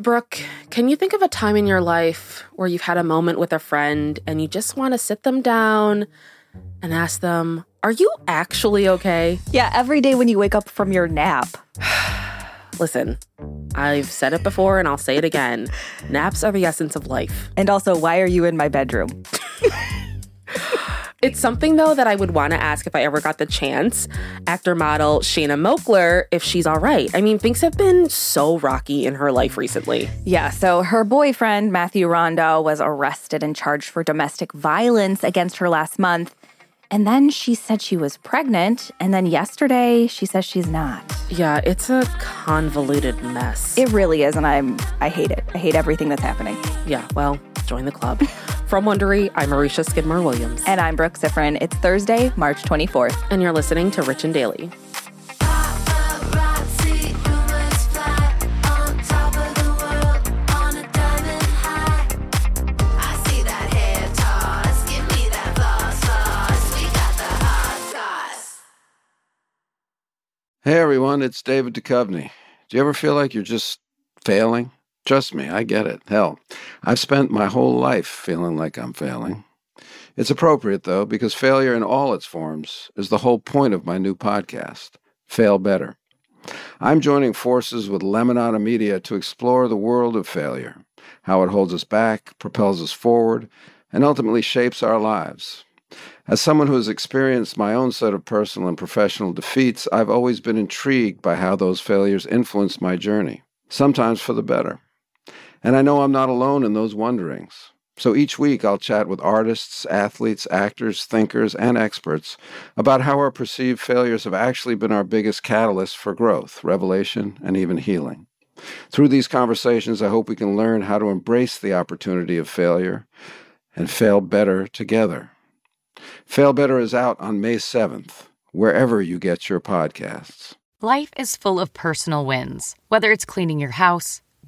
Brooke, can you think of a time in your life where you've had a moment with a friend and you just want to sit them down and ask them, Are you actually okay? Yeah, every day when you wake up from your nap. Listen, I've said it before and I'll say it again. Naps are the essence of life. And also, why are you in my bedroom? It's something though that I would want to ask if I ever got the chance. Actor model Shayna Moakler, if she's all right. I mean, things have been so rocky in her life recently. Yeah, so her boyfriend, Matthew Rondeau, was arrested and charged for domestic violence against her last month. And then she said she was pregnant. And then yesterday, she says she's not. Yeah, it's a convoluted mess. It really is. And I'm, I hate it. I hate everything that's happening. yeah, well, join the club. From Wondery, I'm Marisha Skidmore Williams. And I'm Brooke Siffrin. It's Thursday, March 24th. And you're listening to Rich and Daily. Hey everyone, it's David Duchovny. Do you ever feel like you're just failing? Trust me, I get it. Hell, I've spent my whole life feeling like I'm failing. It's appropriate though, because failure in all its forms is the whole point of my new podcast, Fail Better. I'm joining forces with Lemonada Media to explore the world of failure, how it holds us back, propels us forward, and ultimately shapes our lives. As someone who has experienced my own set of personal and professional defeats, I've always been intrigued by how those failures influenced my journey, sometimes for the better. And I know I'm not alone in those wonderings. So each week I'll chat with artists, athletes, actors, thinkers, and experts about how our perceived failures have actually been our biggest catalyst for growth, revelation, and even healing. Through these conversations, I hope we can learn how to embrace the opportunity of failure and fail better together. Fail Better is out on May 7th, wherever you get your podcasts. Life is full of personal wins, whether it's cleaning your house,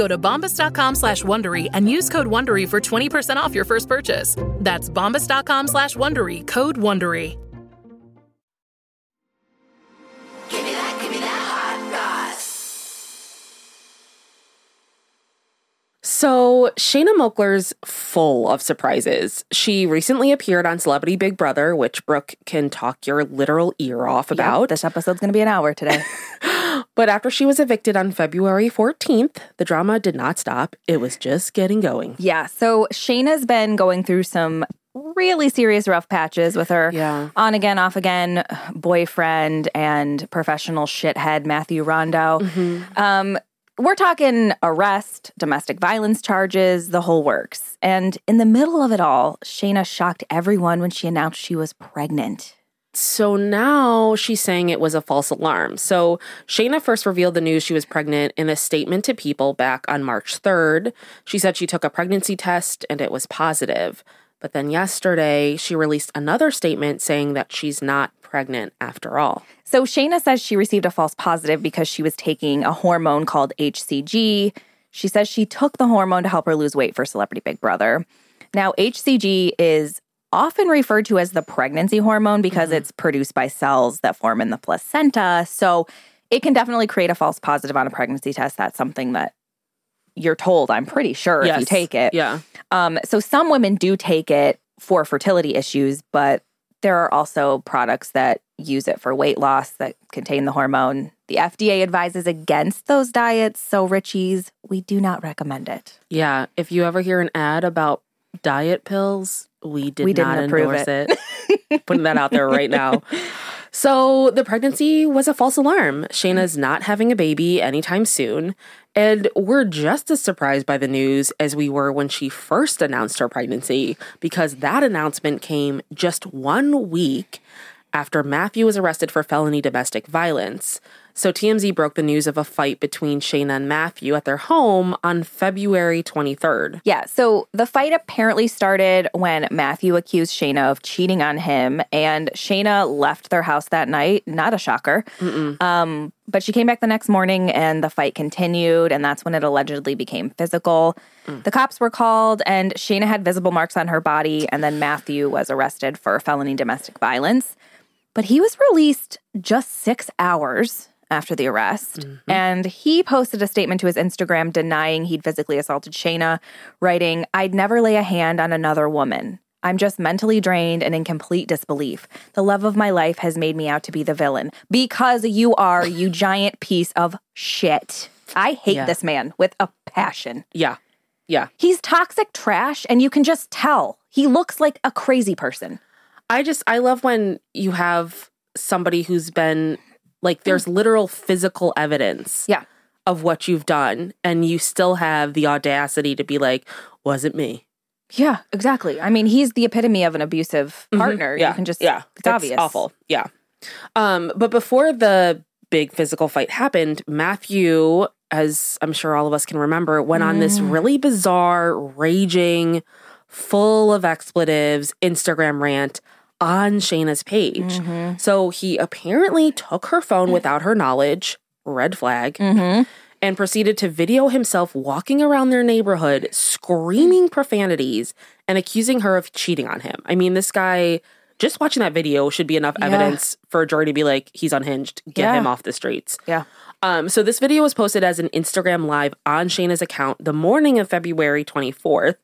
Go to bombas.com slash Wondery and use code Wondery for 20% off your first purchase. That's bombas.com slash Wondery, code Wondery. Give me that, give me that hot goss. So, Shayna Moakler's full of surprises. She recently appeared on Celebrity Big Brother, which Brooke can talk your literal ear off about. Yep, this episode's going to be an hour today. But after she was evicted on February 14th, the drama did not stop. It was just getting going. yeah, so Shayna's been going through some really serious rough patches with her Yeah. on again, off again boyfriend and professional shithead Matthew Rondeau. Um, we're talking arrest, domestic violence charges, the whole works. And in the middle of it all, Shayna shocked everyone when she announced she was pregnant. So now she's saying it was a false alarm. So Shayna first revealed the news she was pregnant in a statement to people back on March 3rd. She said she took a pregnancy test and it was positive. But then yesterday, she released another statement saying that she's not pregnant after all. So Shayna says she received a false positive because she was taking a hormone called HCG. She says she took the hormone to help her lose weight for Celebrity Big Brother. Now, HCG is often referred to as the pregnancy hormone because it's produced by cells that form in the placenta. So it can definitely create a false positive on a pregnancy test. That's something that you're told, I'm pretty sure, if you take it. Yeah. Um, so some women do take it for fertility issues, but there are also products that use it for weight loss that contain the hormone. The FDA advises against those diets, so Richies, we do not recommend it. Yeah. If you ever hear an ad about diet pills. We did We not endorse it. Putting that out there right now. So the pregnancy was a false alarm. Shayna's not having a baby anytime soon. And we're just as surprised by the news as we were when she first announced her pregnancy, because that announcement came just one week after Matthew was arrested for felony domestic violence. So TMZ broke the news of a fight between Shayna and Matthew at their home on February 23rd. Yeah, so the fight apparently started when Matthew accused Shayna of cheating on him, and Shayna left their house that night. Not a shocker. Um, but she came back the next morning and the fight continued, and that's when it allegedly became physical. The cops were called, and Shayna had visible marks on her body, and then Matthew was arrested for felony domestic violence. But he was released just six hours after the arrest. Mm-hmm. And he posted a statement to his Instagram denying he'd physically assaulted Shayna, writing, I'd never lay a hand on another woman. I'm just mentally drained and in complete disbelief. The love of my life has made me out to be the villain because you are, you giant piece of shit. I hate Yeah. this man with a passion. Yeah. Yeah. He's toxic trash, and you can just tell. He looks like a crazy person. I just I love when you have somebody who's been like there's literal physical evidence Yeah. of what you've done and you still have the audacity to be like was it me? Yeah, exactly. I mean, he's the epitome of an abusive partner. Yeah. You can just, yeah, it's that's obvious. awful. Yeah. Um but before the big physical fight happened, Matthew as I'm sure all of us can remember went on this Mm. really bizarre raging full of expletives Instagram rant on Shayna's page. Mm-hmm. So he apparently took her phone without her knowledge, red flag, Mm-hmm. and proceeded to video himself walking around their neighborhood screaming profanities and accusing her of cheating on him. I mean, this guy, just watching that video should be enough Yeah. evidence for a jury to be like, he's unhinged, get Yeah. him off the streets. Yeah. Um, so this video was posted as an Instagram live on Shayna's account the morning of February 24th.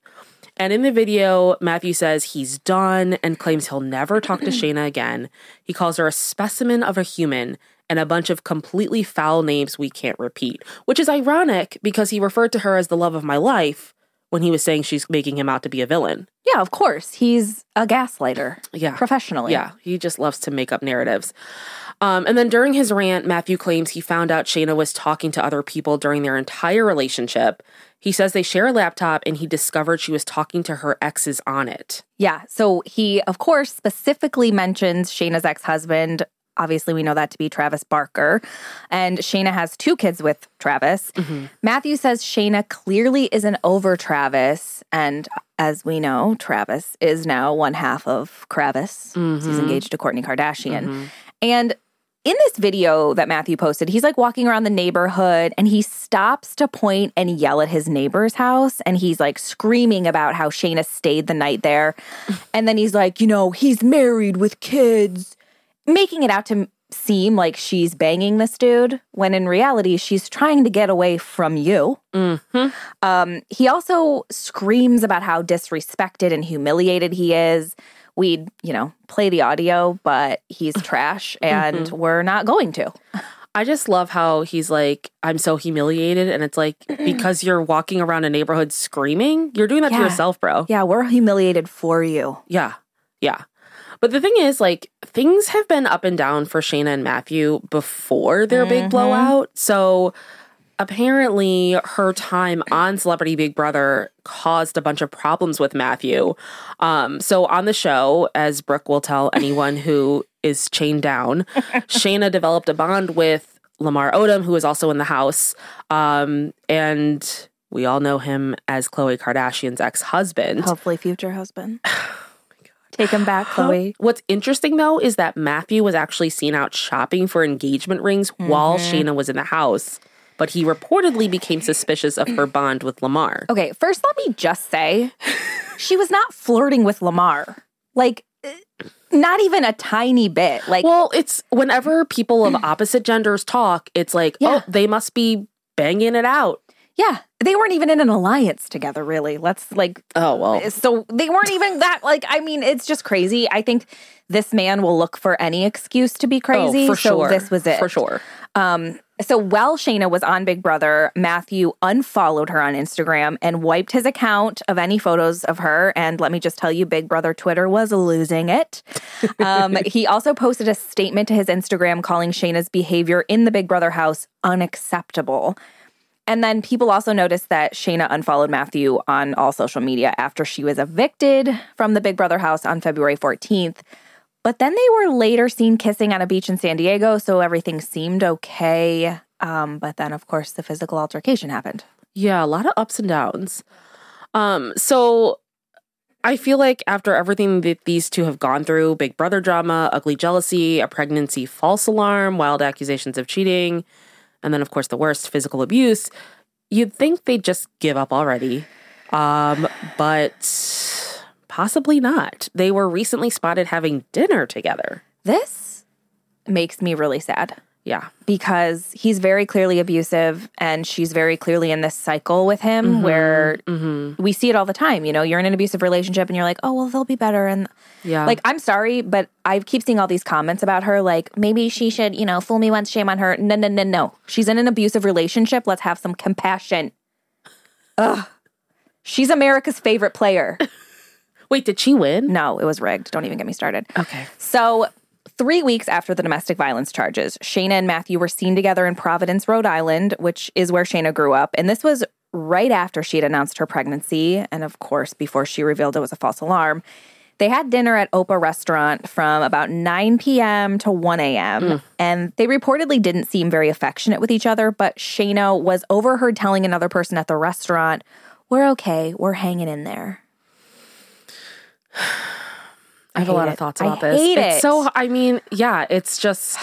And in the video, Matthew says he's done and claims he'll never talk to Shayna again. He calls her a specimen of a human and a bunch of completely foul names we can't repeat, which is ironic because he referred to her as the love of my life when he was saying she's making him out to be a villain. Yeah, of course. He's a gaslighter. Yeah. Professionally. Yeah, he just loves to make up narratives. Um, and then during his rant, Matthew claims he found out Shayna was talking to other people during their entire relationship. He says they share a laptop and he discovered she was talking to her exes on it. Yeah. So he, of course, specifically mentions Shayna's ex husband. Obviously, we know that to be Travis Barker. And Shayna has two kids with Travis. Mm-hmm. Matthew says Shayna clearly isn't over Travis. And as we know, Travis is now one half of Kravis. He's mm-hmm. engaged to Kourtney Kardashian. Mm-hmm. And in this video that Matthew posted, he's like walking around the neighborhood and he stops to point and yell at his neighbor's house. And he's like screaming about how Shayna stayed the night there. And then he's like, you know, he's married with kids, making it out to seem like she's banging this dude when in reality she's trying to get away from you. Um, he also screams about how disrespected and humiliated he is. We'd, you know, play the audio, but he's trash mm-hmm. and we're not going to. I just love how he's like, I'm so humiliated. And it's like, because you're walking around a neighborhood screaming, you're doing that Yeah. to yourself, bro. Yeah, we're humiliated for you. Yeah. Yeah. But the thing is, like, things have been up and down for Shayna and Matthew before their big mm-hmm. blowout. So apparently, her time on Celebrity Big Brother caused a bunch of problems with Matthew. Um, so on the show, as Brooke will tell anyone who is chained down, Shayna developed a bond with Lamar Odom, who is also in the house. Um, and we all know him as Khloe Kardashian's ex husband. Hopefully, future husband. Take him back, Khloe. What's interesting though is that Matthew was actually seen out shopping for engagement rings while Shayna was in the house, but he reportedly became suspicious of her bond with Lamar. Okay, first, let me just say she was not flirting with Lamar. Like, eh, not even a tiny bit. Like, Well, it's whenever people of opposite genders talk, it's like, Yeah. oh, they must be banging it out. Yeah, they weren't even in an alliance together, really. Let's like Oh, well. so they weren't even that like i mean it's just crazy i think this man will look for any excuse to be crazy oh, for so sure. this was it For sure. um So while Shayna was on Big Brother, Matthew unfollowed her on Instagram and wiped his account of any photos of her. And let me just tell you, Big Brother Twitter was losing it. Um, he also posted a statement to his Instagram calling Shayna's behavior in the Big Brother house unacceptable. And then people also noticed that Shayna unfollowed Matthew on all social media after she was evicted from the Big Brother house on February 14th. But then they were later seen kissing on a beach in San Diego, so everything seemed okay. Um, but then, of course, the physical altercation happened. Yeah, a lot of ups and downs. Um, so I feel like after everything that these two have gone through Big Brother drama, ugly jealousy, a pregnancy false alarm, wild accusations of cheating, and then, of course, the worst physical abuse, you'd think they'd just give up already. Um, but possibly not. They were recently spotted having dinner together. This makes me really sad Yeah. because he's very clearly abusive and she's very clearly in this cycle with him mm-hmm. where mm-hmm. we see it all the time. You know, you're in an abusive relationship and you're like, oh, well, they'll be better. And Yeah. like, I'm sorry, but I keep seeing all these comments about her, like, maybe she should, you know, fool me once, shame on her. No, no, no, no. She's in an abusive relationship. Let's have some compassion. Ugh. She's America's favorite player. Wait, did she win? No, it was rigged. Don't even get me started. Okay. So, three weeks after the domestic violence charges, Shayna and Matthew were seen together in Providence, Rhode Island, which is where Shayna grew up. And this was right after she had announced her pregnancy. And of course, before she revealed it was a false alarm. They had dinner at Opa Restaurant from about 9 p.m. to 1 a.m. And they reportedly didn't seem very affectionate with each other, but Shayna was overheard telling another person at the restaurant, We're okay, we're hanging in there. I have a lot it. of thoughts I about this. hate It's it. so I mean, yeah, it's just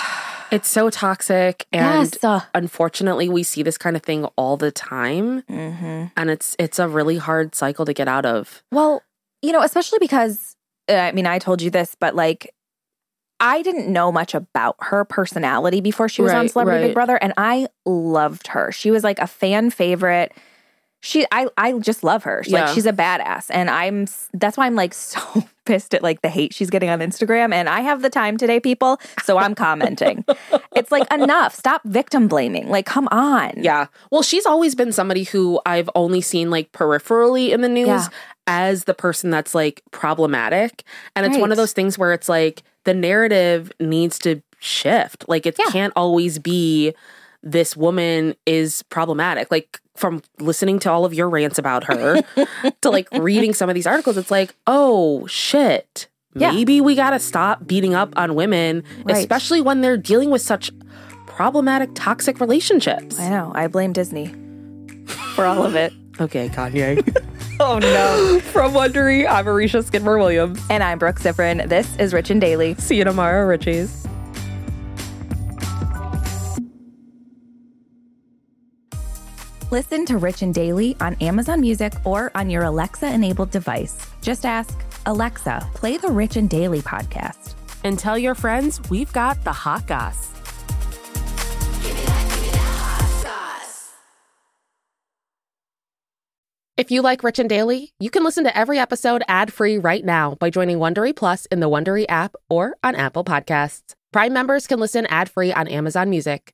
it's so toxic and Yes, uh. unfortunately we see this kind of thing all the time Mm-hmm. and it's it's a really hard cycle to get out of. Well, you know, especially because uh, I mean, I told you this, but like I didn't know much about her personality before she was on Right, Celebrity Big. Brother and I loved her. She was like a fan favorite. She I I just love her. Yeah. Like she's a badass and I'm that's why I'm like so pissed at like the hate she's getting on Instagram and I have the time today people, so I'm commenting. it's like enough. Stop victim blaming. Like come on. Yeah. Well, she's always been somebody who I've only seen like peripherally in the news Yeah. as the person that's like problematic. And it's one of those things where it's like the narrative needs to shift. Like it Yeah. can't always be this woman is problematic. Like from listening to all of your rants about her to like reading some of these articles, it's like, oh shit. Yeah. Maybe we got to stop beating up on women, Right. especially when they're dealing with such problematic, toxic relationships. I know. I blame Disney for all of it. Okay, Kanye. Oh no. From Wondery, I'm Marisha Skidmore Williams. And I'm Brooke Siffrin. This is Rich and Daily. See you tomorrow, Richies. Listen to Rich and Daily on Amazon Music or on your Alexa enabled device. Just ask, Alexa, play the Rich and Daily podcast. And tell your friends we've got the hot goss. Give me that, give me that hot sauce. If you like Rich and Daily, you can listen to every episode ad-free right now by joining Wondery Plus in the Wondery app or on Apple Podcasts. Prime members can listen ad-free on Amazon Music.